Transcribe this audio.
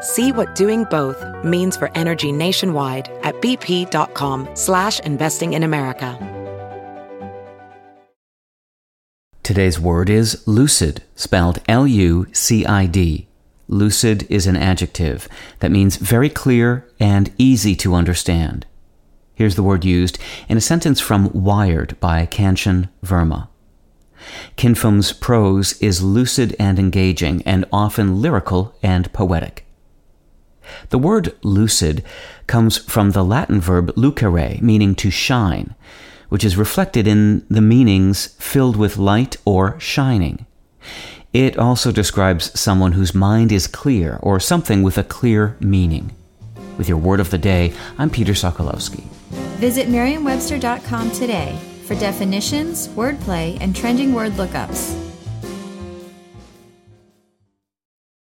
See what doing both means for energy nationwide at bp.com slash investing in America. Today's word is lucid, spelled L-U-C-I-D. Lucid is an adjective that means very clear and easy to understand. Here's the word used in a sentence from Wired by Kanchan Verma. Kinfom's prose is lucid and engaging and often lyrical and poetic. The word lucid comes from the Latin verb lucere, meaning to shine, which is reflected in the meanings filled with light or shining. It also describes someone whose mind is clear or something with a clear meaning. With your word of the day, I'm Peter Sokolowski. Visit merriam-webster.com today for definitions, wordplay, and trending word lookups.